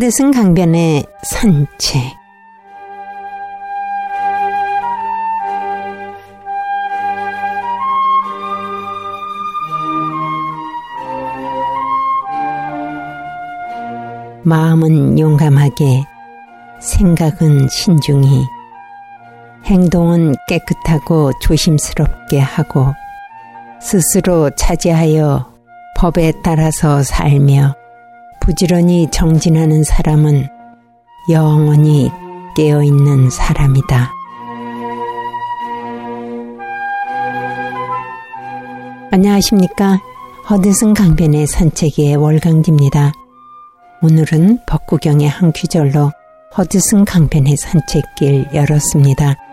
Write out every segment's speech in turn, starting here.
허드슨 강변의 산책. 마음은 용감하게 생각은 신중히 행동은 깨끗하고 조심스럽게 하고 스스로 차지하여 법에 따라서 살며 부지런히 정진하는 사람은 영원히 깨어있는 사람이다. 안녕하십니까. 허드슨 강변의 산책의 월강지입니다. 오늘은 벚구경의 한 귀절로 허드슨 강변의 산책길 열었습니다.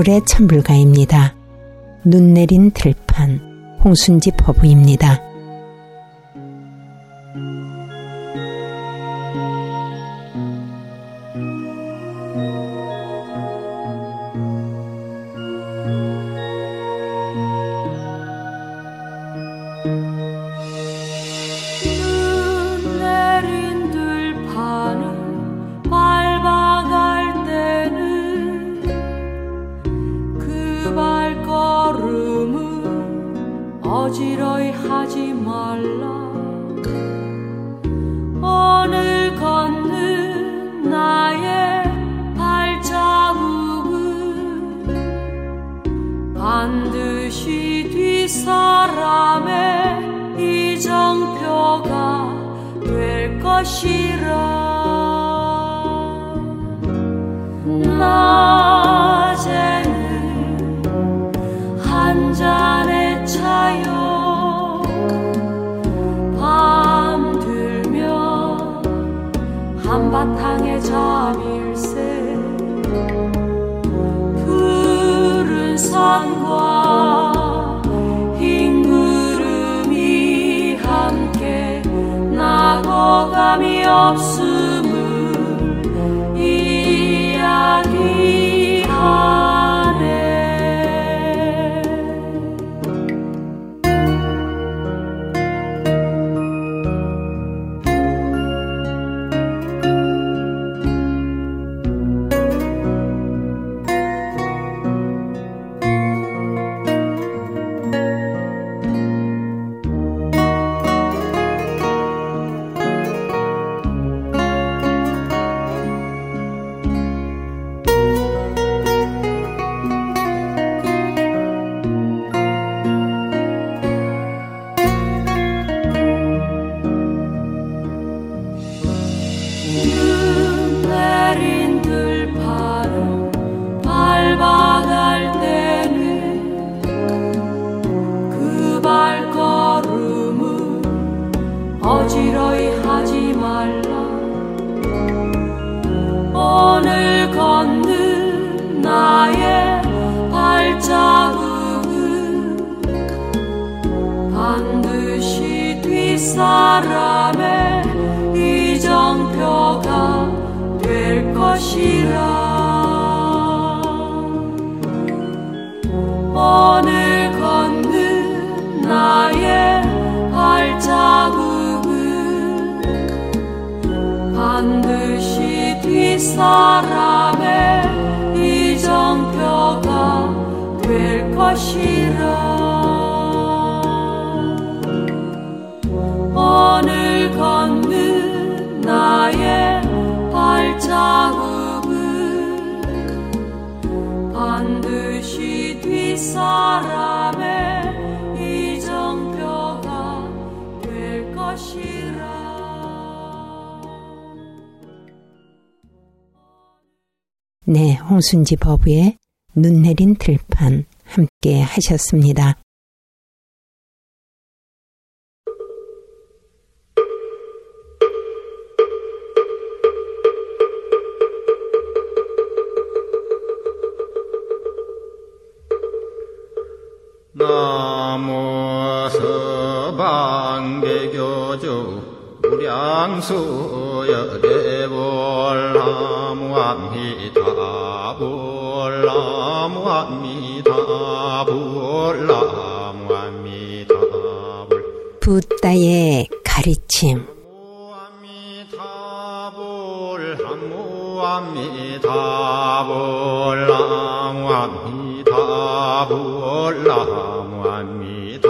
오늘의 천불가입니다. 눈 내린 들판 홍순지 퍼부입니다. 밤 들면 한바탕에 잠이 사람이 없음을 이야기 네, 홍순지 버부의 눈 내린 들판 함께 하셨습니다. 나무 서 방개교주 우량수여 대볼나무합니다 볼나 무합니다. 볼나무합니다. 붓다의 가르침. 무합니다. 볼나무합니다. 볼나무합니다. 볼나무합니다.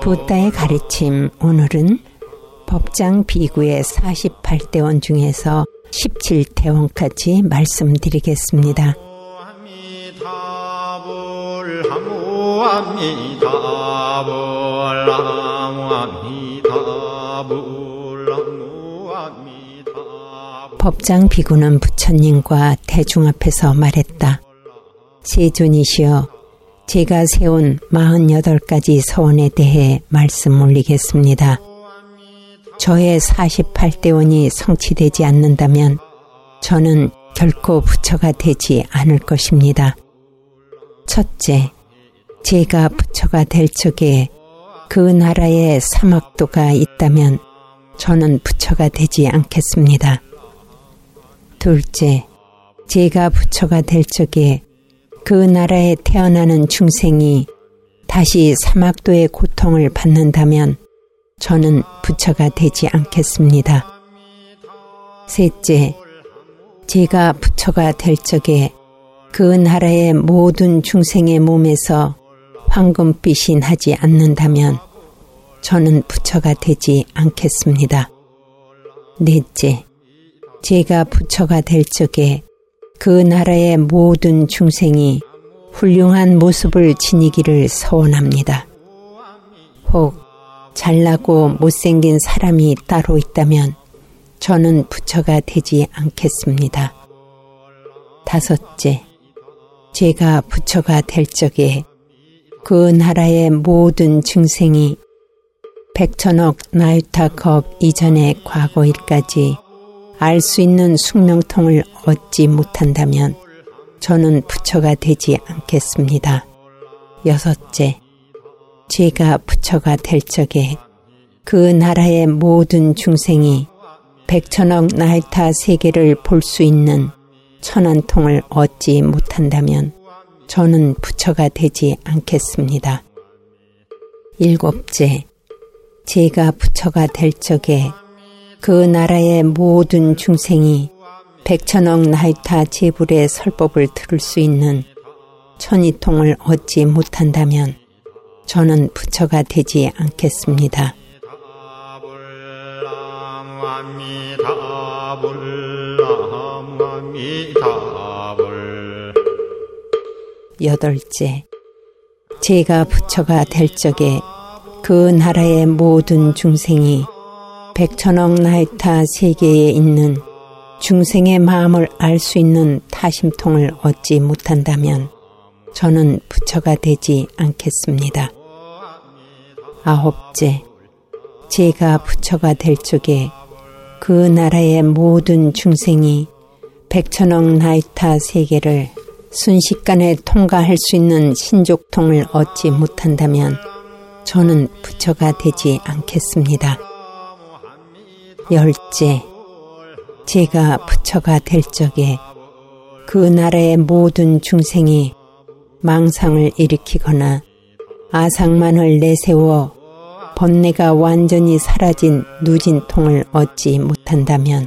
붓다의 가르침. 오늘은 법장 비구의 48대원 중에서 17대원까지 말씀드리겠습니다. 볼나무합니다 볼나무합니다 볼나무합니다 법장 비구는 부처님과 대중 앞에서 말했다. 세존이시여, 제가 세운 48가지 서원에 대해 말씀 올리겠습니다. 저의 48대원이 성취되지 않는다면 저는 결코 부처가 되지 않을 것입니다. 첫째, 제가 부처가 될 적에 그 나라에 사막도가 있다면 저는 부처가 되지 않겠습니다. 둘째, 제가 부처가 될 적에 그 나라에 태어나는 중생이 다시 사막도의 고통을 받는다면 저는 부처가 되지 않겠습니다. 셋째, 제가 부처가 될 적에 그 나라의 모든 중생의 몸에서 황금빛이 나지 않는다면 저는 부처가 되지 않겠습니다. 넷째, 제가 부처가 될 적에 그 나라의 모든 중생이 훌륭한 모습을 지니기를 서원합니다. 혹 잘나고 못생긴 사람이 따로 있다면 저는 부처가 되지 않겠습니다. 다섯째, 제가 부처가 될 적에 그 나라의 모든 증생이 백천억 나유타컵 이전의 과거일까지 알 수 있는 숙명통을 얻지 못한다면 저는 부처가 되지 않겠습니다. 여섯째, 제가 부처가 될 적에 그 나라의 모든 중생이 백천억 나이타 세계를 볼 수 있는 천안통을 얻지 못한다면 저는 부처가 되지 않겠습니다. 일곱째, 제가 부처가 될 적에 그 나라의 모든 중생이 백천억 나이타 제불의 설법을 들을 수 있는 천이통을 얻지 못한다면 저는 부처가 되지 않겠습니다. 여덟째, 제가 부처가 될 적에 그 나라의 모든 중생이 백천억 나이타 세계에 있는 중생의 마음을 알 수 있는 타심통을 얻지 못한다면 저는 부처가 되지 않겠습니다. 아홉째, 제가 부처가 될 적에 그 나라의 모든 중생이 백천억 나이타 세계를 순식간에 통과할 수 있는 신족통을 얻지 못한다면 저는 부처가 되지 않겠습니다. 열째, 제가 부처가 될 적에 그 나라의 모든 중생이 망상을 일으키거나 아상만을 내세워 번뇌가 완전히 사라진 누진통을 얻지 못한다면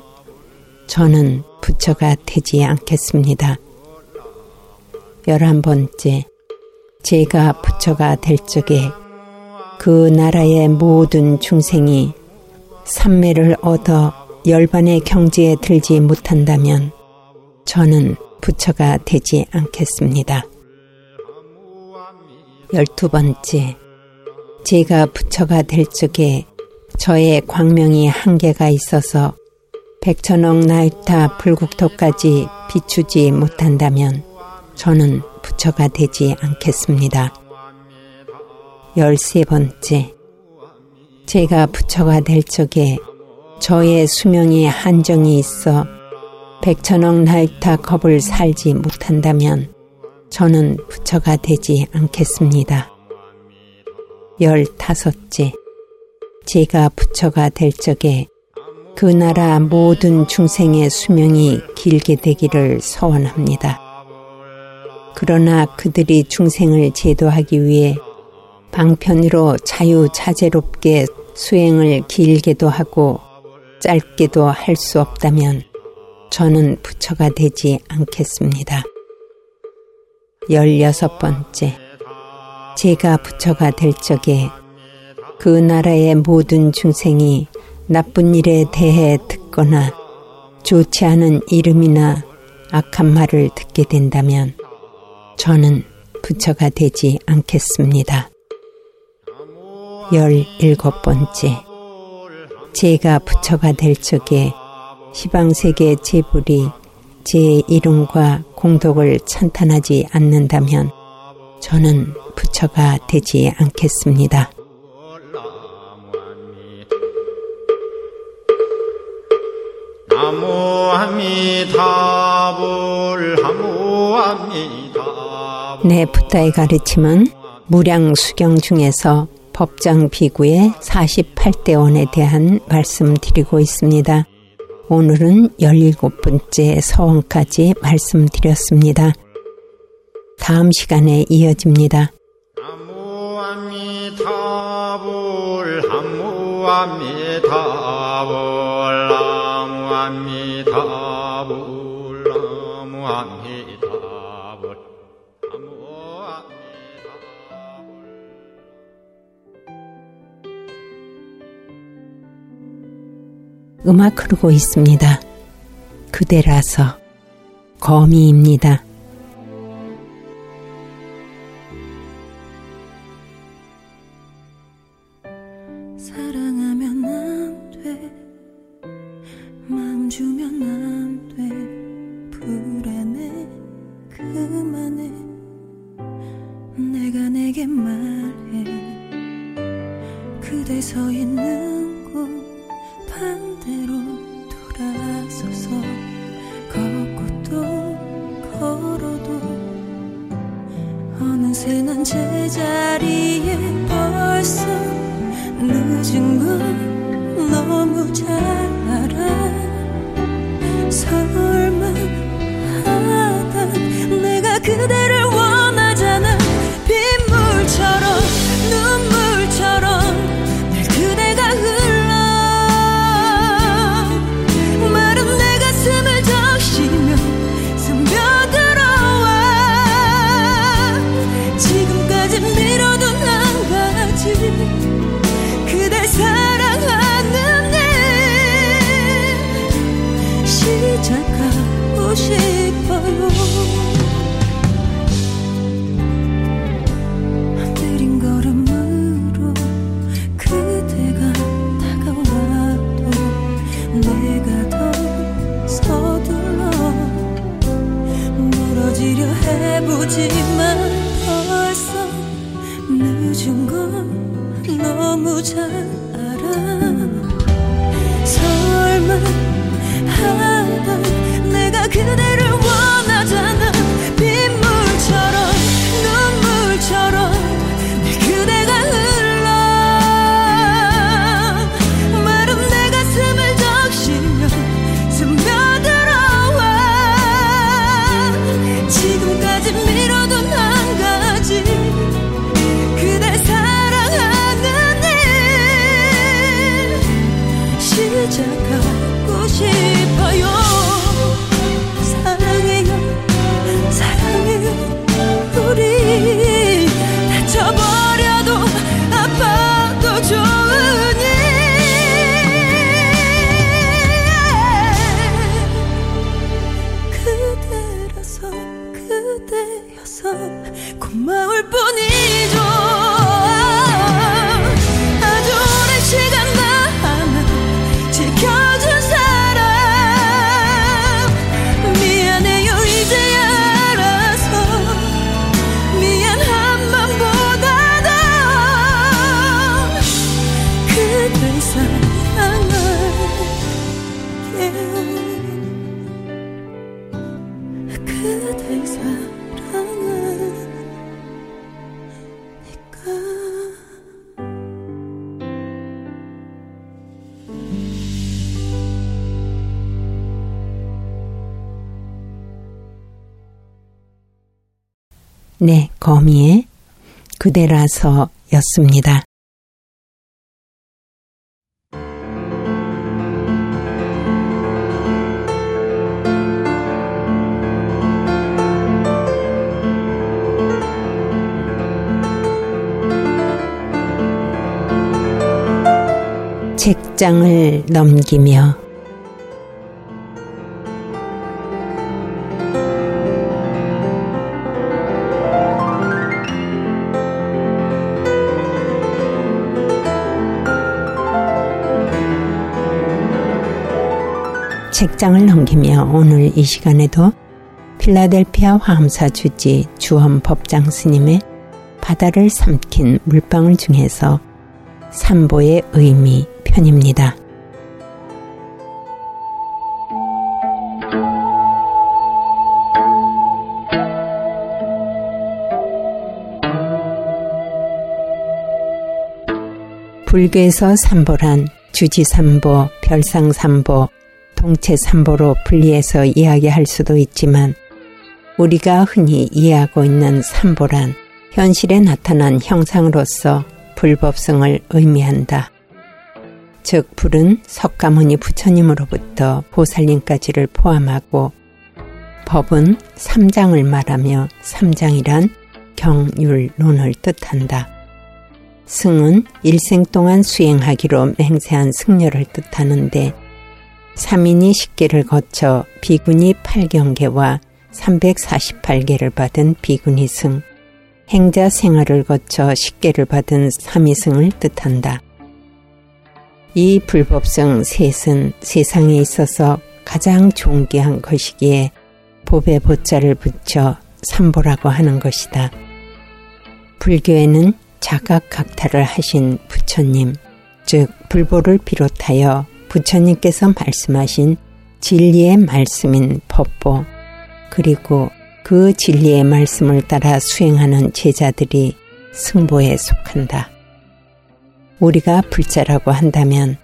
저는 부처가 되지 않겠습니다. 열한 번째, 제가 부처가 될 적에 그 나라의 모든 중생이 삼매를 얻어 열반의 경지에 들지 못한다면 저는 부처가 되지 않겠습니다. 열두 번째, 제가 부처가 될 적에 저의 광명이 한계가 있어서 백천억 나이타 불국토까지 비추지 못한다면 저는 부처가 되지 않겠습니다. 열세 번째, 제가 부처가 될 적에 저의 수명이 한정이 있어 백천억 나이타 겁을 살지 못한다면 저는 부처가 되지 않겠습니다. 열다섯째, 제가 부처가 될 적에 그 나라 모든 중생의 수명이 길게 되기를 서원합니다. 그러나 그들이 중생을 제도하기 위해 방편으로 자유자재롭게 수행을 길게도 하고 짧게도 할 수 없다면 저는 부처가 되지 않겠습니다. 열여섯 번째. 제가 부처가 될 적에 그 나라의 모든 중생이 나쁜 일에 대해 듣거나 좋지 않은 이름이나 악한 말을 듣게 된다면 저는 부처가 되지 않겠습니다. 열일곱 번째. 제가 부처가 될 적에 시방세계 재불이 제 이름과 공덕을 찬탄하지 않는다면 저는 부처가 되지 않겠습니다. 네, 부타의 가르침은 무량 수경 중에서 법장 비구의 48대원에 대한 말씀 드리고 있습니다. 오늘은 17번째 서원까지 말씀드렸습니다. 다음 시간에 이어집니다. 나무아미타불 나무아미타불 나무아미타 음악 흐르고 있습니다. 그대라서 거미입니다. 잘 알아. 설마 着 네, 거미의 그대라서 였습니다. 책장을 넘기며 책장을 넘기며 오늘 이 시간에도 필라델피아 화엄사 주지 주원 법장 스님의 바다를 삼킨 물방울 중에서 삼보의 의미 편입니다. 불교에서 삼보란 주지삼보, 별상삼보, 동체 삼보로 분리해서 이야기할 수도 있지만 우리가 흔히 이해하고 있는 삼보란 현실에 나타난 형상으로서 불법성을 의미한다. 즉 불은 석가모니 부처님으로부터 보살님까지를 포함하고 법은 삼장을 말하며 삼장이란 경율론을 뜻한다. 승은 일생 동안 수행하기로 맹세한 승려를 뜻하는데 3인이 10개를 거쳐 비군이 8경계와 348개를 받은 비군이 승, 행자 생활을 거쳐 10개를 받은 삼위승을 뜻한다. 이 불법성 셋은 세상에 있어서 가장 존귀한 것이기에 법에 보자를 붙여 삼보라고 하는 것이다. 불교에는 자각각탈을 하신 부처님, 즉 불보를 비롯하여 부처님께서 말씀하신 진리의 말씀인 법보, 그리고 그 진리의 말씀을 따라 수행하는 제자들이 승보에 속한다. 우리가 불자라고 한다면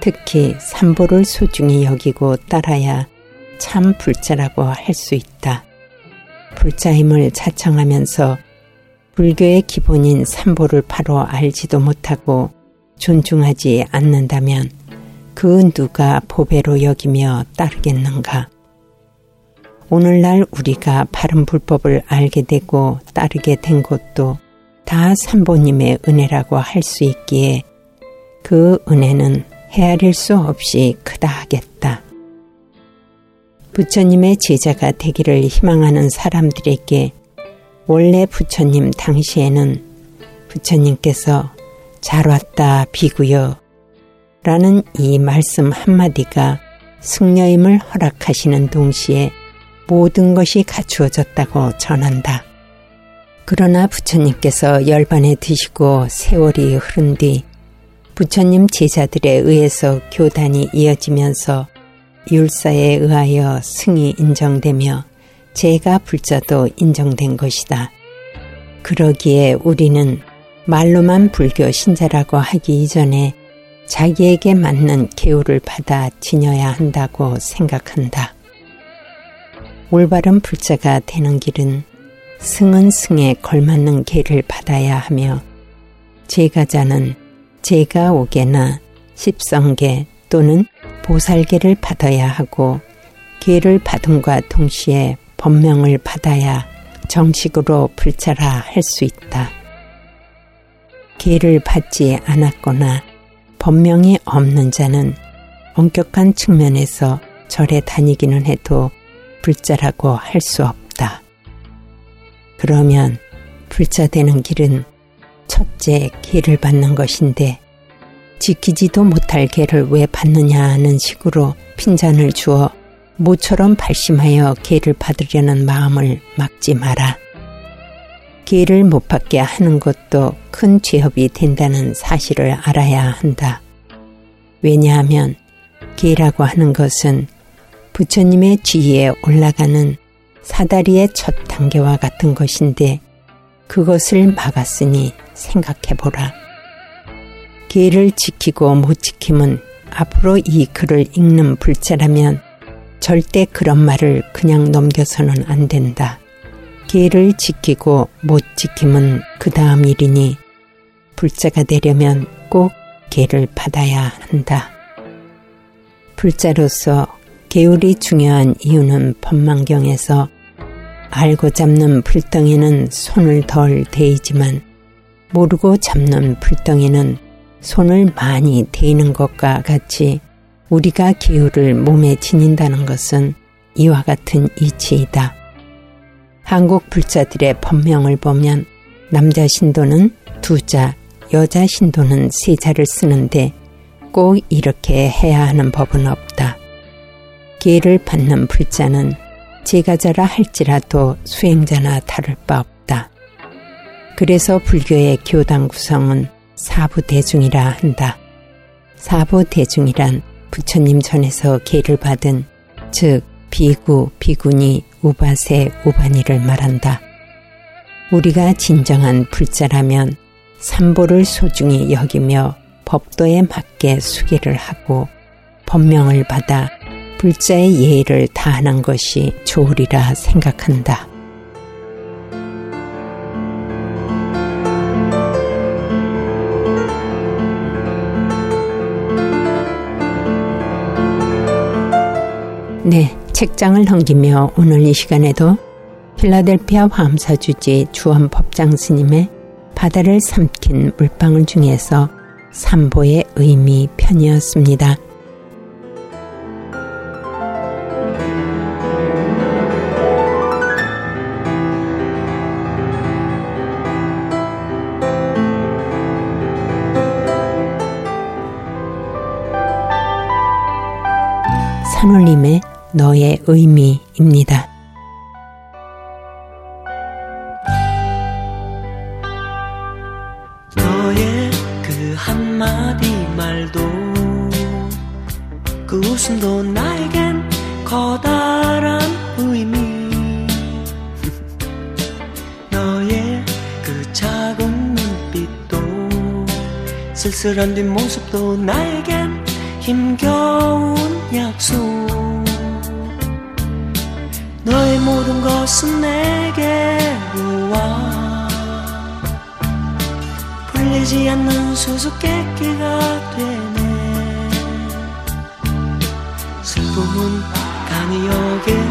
특히 삼보를 소중히 여기고 따라야 참 불자라고 할 수 있다. 불자임을 자청하면서 불교의 기본인 삼보를 바로 알지도 못하고 존중하지 않는다면 그 누가 보배로 여기며 따르겠는가? 오늘날 우리가 바른 불법을 알게 되고 따르게 된 것도 다 삼보님의 은혜라고 할 수 있기에 그 은혜는 헤아릴 수 없이 크다 하겠다. 부처님의 제자가 되기를 희망하는 사람들에게 원래 부처님 당시에는 부처님께서 잘 왔다 비구여 라는 이 말씀 한마디가 승려임을 허락하시는 동시에 모든 것이 갖추어졌다고 전한다. 그러나 부처님께서 열반에 드시고 세월이 흐른 뒤 부처님 제자들에 의해서 교단이 이어지면서 율사에 의하여 승이 인정되며 제가 불자도 인정된 것이다. 그러기에 우리는 말로만 불교 신자라고 하기 이전에 자기에게 맞는 계우를 받아 지녀야 한다고 생각한다. 올바른 불자가 되는 길은 승은 승에 걸맞는 계를 받아야 하며 제가자는 제가 오게나 십성계 또는 보살계를 받아야 하고 계를 받음과 동시에 법명을 받아야 정식으로 불자라 할 수 있다. 계를 받지 않았거나 법명이 없는 자는 엄격한 측면에서 절에 다니기는 해도 불자라고 할 수 없다. 그러면 불자 되는 길은 첫째 개를 받는 것인데 지키지도 못할 개를 왜 받느냐 하는 식으로 핀잔을 주어 모처럼 발심하여 개를 받으려는 마음을 막지 마라. 기회를 못 받게 하는 것도 큰 죄업이 된다는 사실을 알아야 한다. 왜냐하면 기회라고 하는 것은 부처님의 지위에 올라가는 사다리의 첫 단계와 같은 것인데 그것을 막았으니 생각해보라. 기회를 지키고 못 지킴은 앞으로 이 글을 읽는 불자라면 절대 그런 말을 그냥 넘겨서는 안 된다. 계를 지키고 못 지킴은 그 다음 일이니 불자가 되려면 꼭 계를 받아야 한다. 불자로서 계율이 중요한 이유는 법망경에서 알고 잡는 불덩이는 손을 덜 대이지만 모르고 잡는 불덩이는 손을 많이 대는 것과 같이 우리가 기후를 몸에 지닌다는 것은 이와 같은 이치이다. 한국 불자들의 법명을 보면 남자 신도는 두 자, 여자 신도는 세 자를 쓰는데 꼭 이렇게 해야 하는 법은 없다. 기회를 받는 불자는 제가자라 할지라도 수행자나 다를 바 없다. 그래서 불교의 교당 구성은 사부 대중이라 한다. 사부 대중이란 부처님 전에서 계를 받은 즉 비구, 비구니, 우바세, 우바니를 말한다. 우리가 진정한 불자라면 삼보를 소중히 여기며 법도에 맞게 수기를 하고 법명을 받아 불자의 예의를 다하는 것이 좋으리라 생각한다. 네, 책장을 넘기며 오늘 이 시간에도 필라델피아 화엄사주지 주원 법장 스님의 바다를 삼킨 물방울 중에서 삼보의 의미 편이었습니다. 산울림의 너의 의미입니다. 너의 그 한마디 말도 그 웃음도 나에겐 커다란 의미 너의 그 작은 눈빛도 쓸쓸한 뒷모습도 나에겐 힘겨운 약속 것은 내게로 와? 풀리지 않는 수수께끼가 되네. 슬픔은 간이역에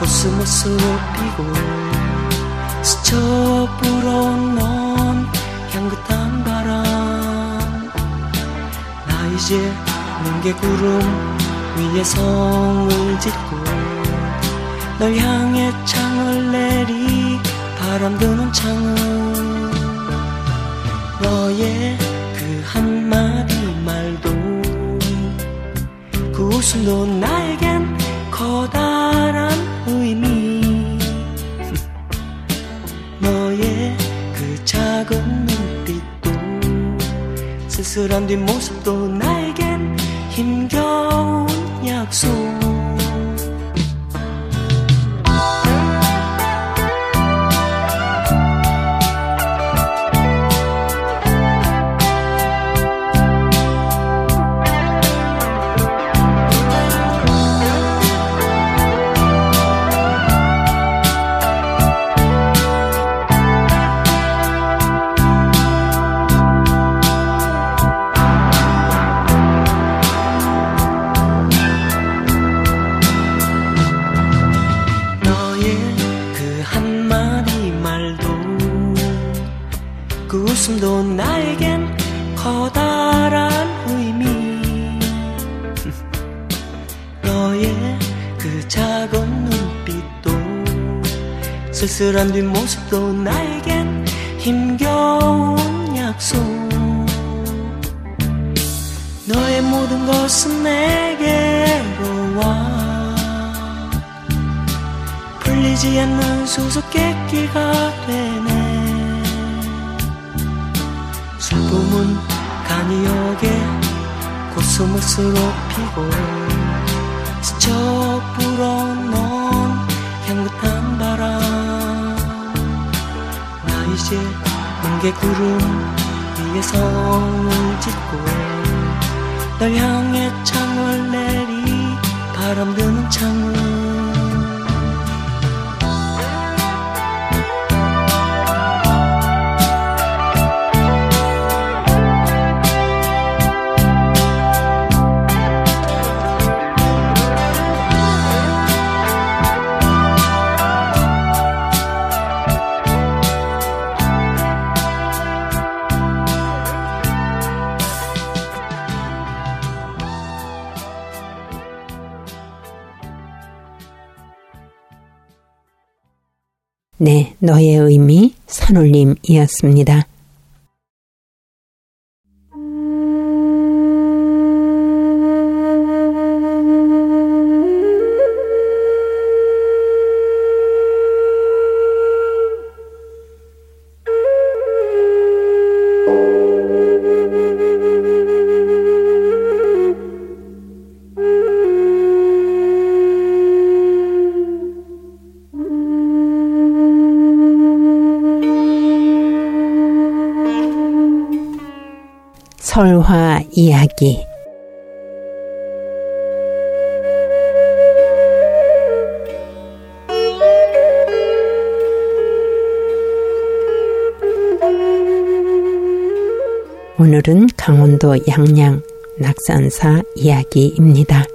코스모스로 피고 스쳐 불어온 넌 향긋한 바람. 나 이제 뭉게 구름 위에 성을 짓고 널 향해 창을 내리 바람 드는 창은 너의 그 한마디 말도 그 웃음도 나에겐 커다란 의미. 너의 그 작은 눈빛도 쓸쓸한 뒷모습 쓸쓸한 뒷모습도 나에겐 힘겨운 약속. 너의 모든 것은 내게로 와. 풀리지 않는 수수께끼가 되네. 슬픔은 간이역에 코스모스로 피고 스쳐 불어온 뭉게 구름 위에 성을 짓고 널 향해 창을 내리 바람 드는 창은 네, 너의 의미 산울림이었습니다. 이야기 오늘은 강원도 양양 낙산사 이야기입니다.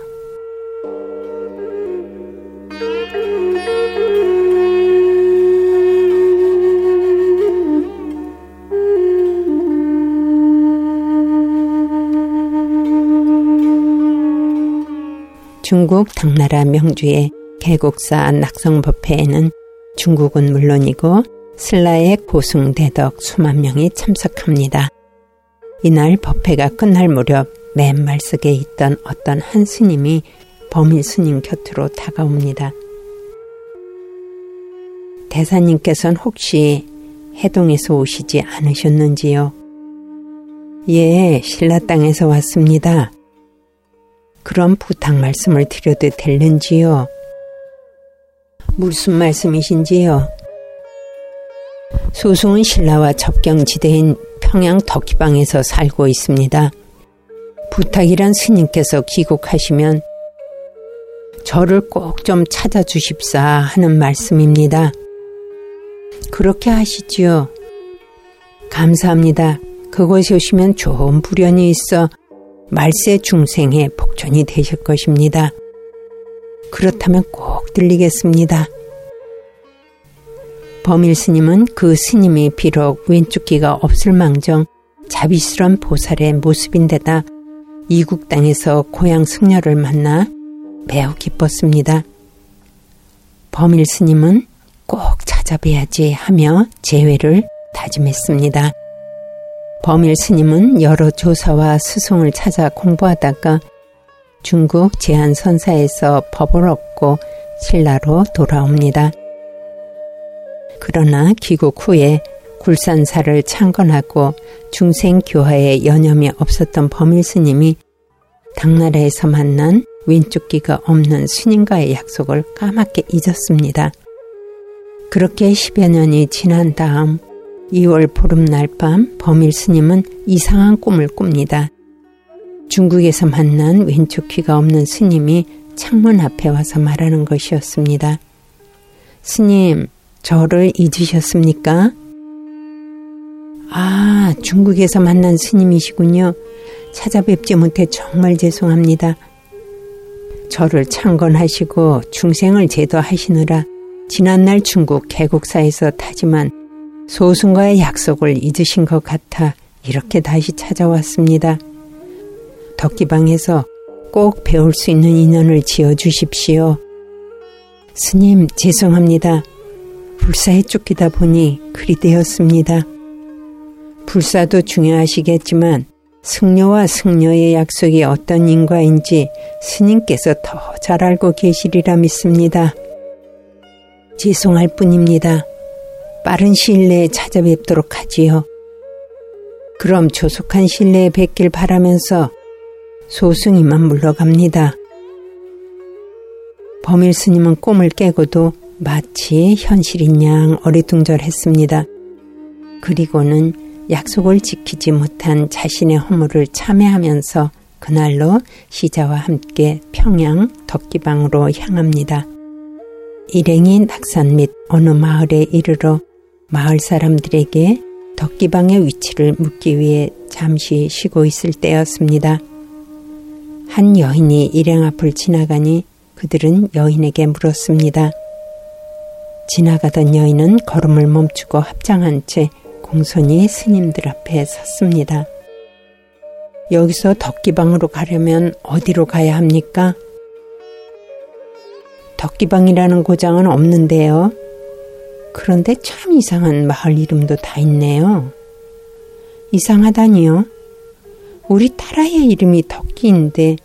중국 당나라 명주의 개국사 낙성법회에는 중국은 물론이고 슬라의 고승대덕 수만 명이 참석합니다. 이날 법회가 끝날 무렵 맨 말석에 있던 어떤 한 스님이 범일 스님 곁으로 다가옵니다. 대사님께서는 혹시 해동에서 오시지 않으셨는지요? 예, 신라 땅에서 왔습니다. 그런 부탁 말씀을 드려도 될는지요? 무슨 말씀이신지요? 소승은 신라와 접경지대인 평양 덕기방에서 살고 있습니다. 부탁이란 스님께서 귀국하시면 저를 꼭 좀 찾아주십사 하는 말씀입니다. 그렇게 하시지요. 감사합니다. 그곳에 오시면 좋은 불연이 있어 말세 중생의 복전이 되실 것입니다. 그렇다면 꼭 들리겠습니다. 범일 스님은 그 스님이 비록 왼쪽 귀가 없을 망정 자비스런 보살의 모습인데다 이국 땅에서 고향 승려를 만나 매우 기뻤습니다. 범일 스님은 꼭 찾아뵈야지 하며 재회를 다짐했습니다. 범일 스님은 여러 조사와 수송을 찾아 공부하다가 중국 제한선사에서 법을 얻고 신라로 돌아옵니다. 그러나 귀국 후에 굴산사를 창건하고 중생교화에 여념이 없었던 범일 스님이 당나라에서 만난 왼쪽 귀가 없는 스님과의 약속을 까맣게 잊었습니다. 그렇게 10여 년이 지난 다음 2월 보름날 밤 범일 스님은 이상한 꿈을 꿉니다. 중국에서 만난 왼쪽 귀가 없는 스님이 창문 앞에 와서 말하는 것이었습니다. 스님, 저를 잊으셨습니까? 아, 중국에서 만난 스님이시군요. 찾아뵙지 못해 정말 죄송합니다. 저를 창건하시고 중생을 제도하시느라 지난날 중국 개국사에서 타지만 소승과의 약속을 잊으신 것 같아 이렇게 다시 찾아왔습니다. 덕기방에서 꼭 배울 수 있는 인연을 지어 주십시오. 스님, 죄송합니다. 불사에 쫓기다 보니 그리 되었습니다. 불사도 중요하시겠지만 승려와 승려의 약속이 어떤 인과인지 스님께서 더 잘 알고 계시리라 믿습니다. 죄송할 뿐입니다. 빠른 시일 내에 찾아뵙도록 하지요. 그럼 조속한 시일 내에 뵙길 바라면서 소승이만 물러갑니다. 범일 스님은 꿈을 깨고도 마치 현실인 양 어리둥절했습니다. 그리고는 약속을 지키지 못한 자신의 허물을 참회하면서 그날로 시자와 함께 평양 덕기방으로 향합니다. 일행이 낙산 및 어느 마을에 이르러 마을 사람들에게 덕기방의 위치를 묻기 위해 잠시 쉬고 있을 때였습니다. 한 여인이 일행 앞을 지나가니 그들은 여인에게 물었습니다. 지나가던 여인은 걸음을 멈추고 합장한 채 공손히 스님들 앞에 섰습니다. 여기서 덕기방으로 가려면 어디로 가야 합니까? 덕기방이라는 고장은 없는데요. 그런데 참 이상한 마을 이름도 다 있네요. 이상하다니요. 우리 타라의 이름이 덕기인데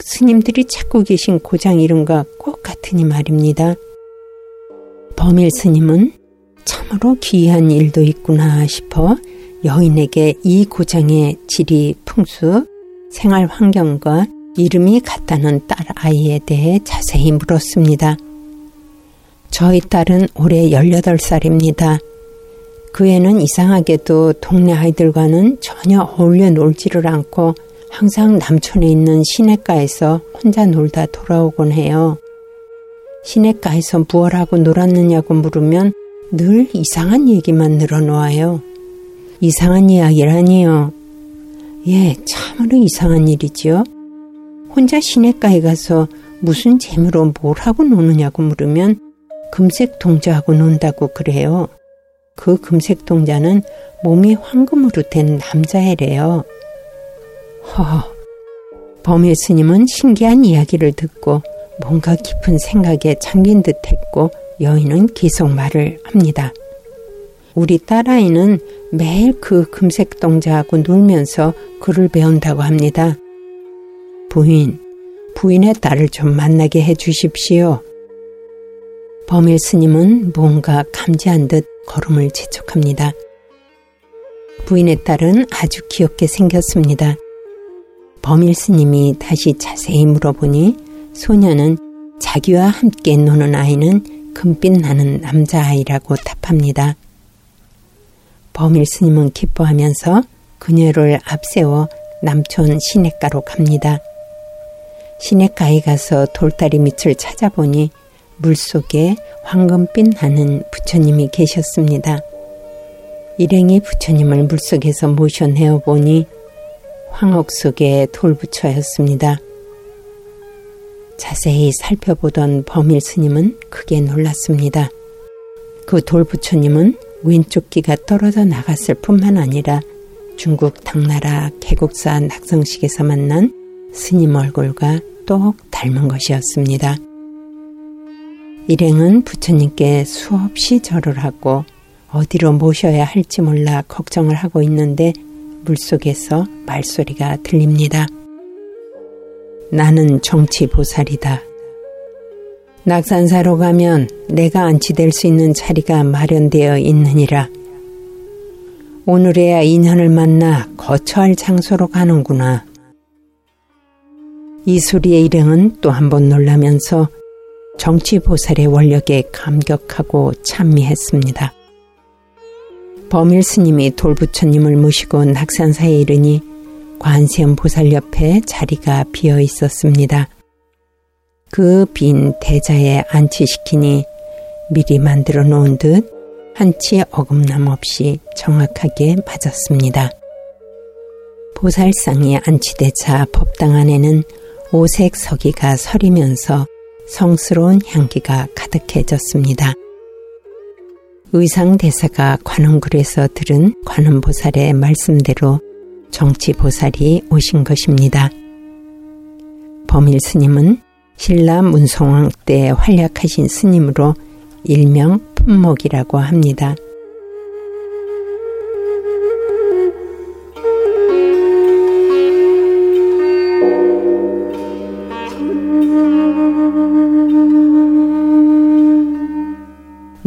스님들이 찾고 계신 고장 이름과 꼭 같으니 말입니다. 범일 스님은 참으로 귀한 일도 있구나 싶어 여인에게 이 고장의 지리, 풍수, 생활 환경과 이름이 같다는 딸 아이에 대해 자세히 물었습니다. 저희 딸은 올해 18살입니다. 그 애는 이상하게도 동네 아이들과는 전혀 어울려 놀지를 않고 항상 남촌에 있는 시냇가에서 혼자 놀다 돌아오곤 해요. 시냇가에서 무얼 하고 놀았느냐고 물으면 늘 이상한 얘기만 늘어놓아요. 이상한 이야기라니요. 예, 참으로 이상한 일이지요. 혼자 시냇가에 가서 무슨 재미로 뭘 하고 노느냐고 물으면 금색 동자하고 논다고 그래요. 그 금색 동자는 몸이 황금으로 된 남자애래요. 허, 범일 스님은 신기한 이야기를 듣고 뭔가 깊은 생각에 잠긴 듯 했고 여인은 계속 말을 합니다. 우리 딸아이는 매일 그 금색 동자하고 놀면서 글을 배운다고 합니다. 부인, 부인의 딸을 좀 만나게 해 주십시오. 범일 스님은 뭔가 감지한 듯 걸음을 재촉합니다. 부인의 딸은 아주 귀엽게 생겼습니다. 범일 스님이 다시 자세히 물어보니 소녀는 자기와 함께 노는 아이는 금빛 나는 남자아이라고 답합니다. 범일 스님은 기뻐하면서 그녀를 앞세워 남촌 시냇가로 갑니다. 시냇가에 가서 돌다리 밑을 찾아보니 물속에 황금빛 나는 부처님이 계셨습니다. 일행이 부처님을 물속에서 모셔내어 보니 황옥 속의 돌부처였습니다. 자세히 살펴보던 범일 스님은 크게 놀랐습니다. 그 돌부처님은 왼쪽 귀가 떨어져 나갔을 뿐만 아니라 중국 당나라 개국사 낙성식에서 만난 스님 얼굴과 똑 닮은 것이었습니다. 일행은 부처님께 수없이 절을 하고 어디로 모셔야 할지 몰라 걱정을 하고 있는데 물속에서 말소리가 들립니다. 나는 정치보살이다. 낙산사로 가면 내가 안치될 수 있는 자리가 마련되어 있느니라. 오늘에야 인연을 만나 거처할 장소로 가는구나. 이 소리의 일행은 또 한 번 놀라면서 정치보살의 원력에 감격하고 찬미했습니다. 범일 스님이 돌부처님을 모시고 낙산사에 이르니 관세음 보살 옆에 자리가 비어 있었습니다. 그 빈 대자에 안치시키니 미리 만들어 놓은 듯 한치 어긋남 없이 정확하게 맞았습니다. 보살상이 안치되자 법당 안에는 오색 서기가 서리면서 성스러운 향기가 가득해졌습니다. 의상 대사가 관음글에서 들은 관음보살의 말씀대로 정치보살이 오신 것입니다. 범일 스님은 신라 문성왕 때 활약하신 스님으로 일명 품목이라고 합니다.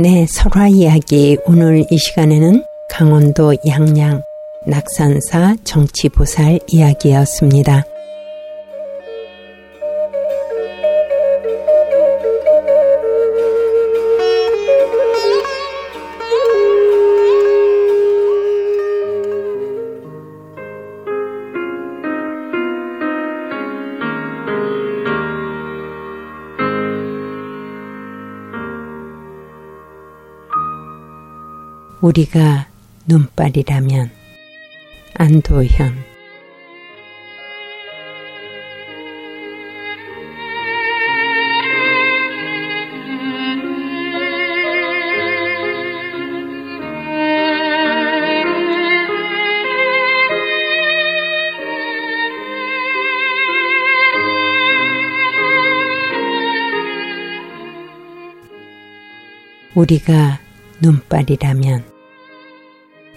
네, 설화 이야기 오늘 이 시간에는 강원도 양양 낙산사 정치보살 이야기였습니다. 우리가 눈발이라면 안도현. 우리가 눈발이라면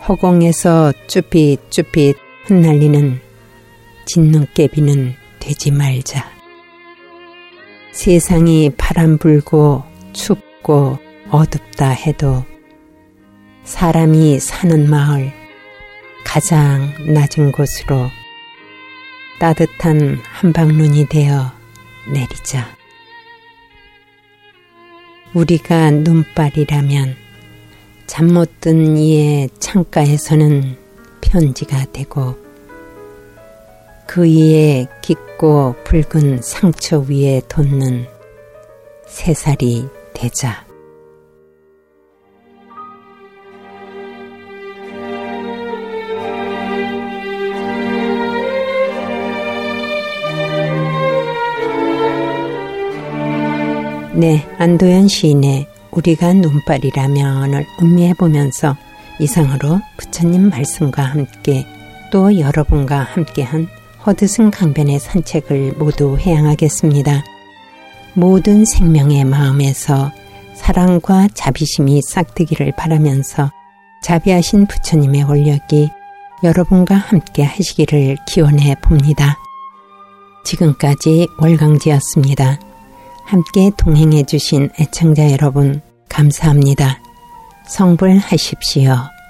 허공에서 쭈삣쭈삣 흩날리는 짓눈깨비는 되지 말자. 세상이 바람 불고 춥고 어둡다 해도 사람이 사는 마을 가장 낮은 곳으로 따뜻한 한방눈이 되어 내리자. 우리가 눈발이라면 잠 못 든 이의 창가에서는 편지가 되고 그 이의 깊고 붉은 상처 위에 돋는 새살이 되자. 네, 안도현 시인의 우리가 눈발이라면을 음미해 보면서 이상으로 부처님 말씀과 함께 또 여러분과 함께한 허드슨 강변의 산책을 모두 해양하겠습니다. 모든 생명의 마음에서 사랑과 자비심이 싹트기를 바라면서 자비하신 부처님의 원력이 여러분과 함께 하시기를 기원해 봅니다. 지금까지 월강지였습니다. 함께 동행해 주신 애청자 여러분 감사합니다. 성불하십시오.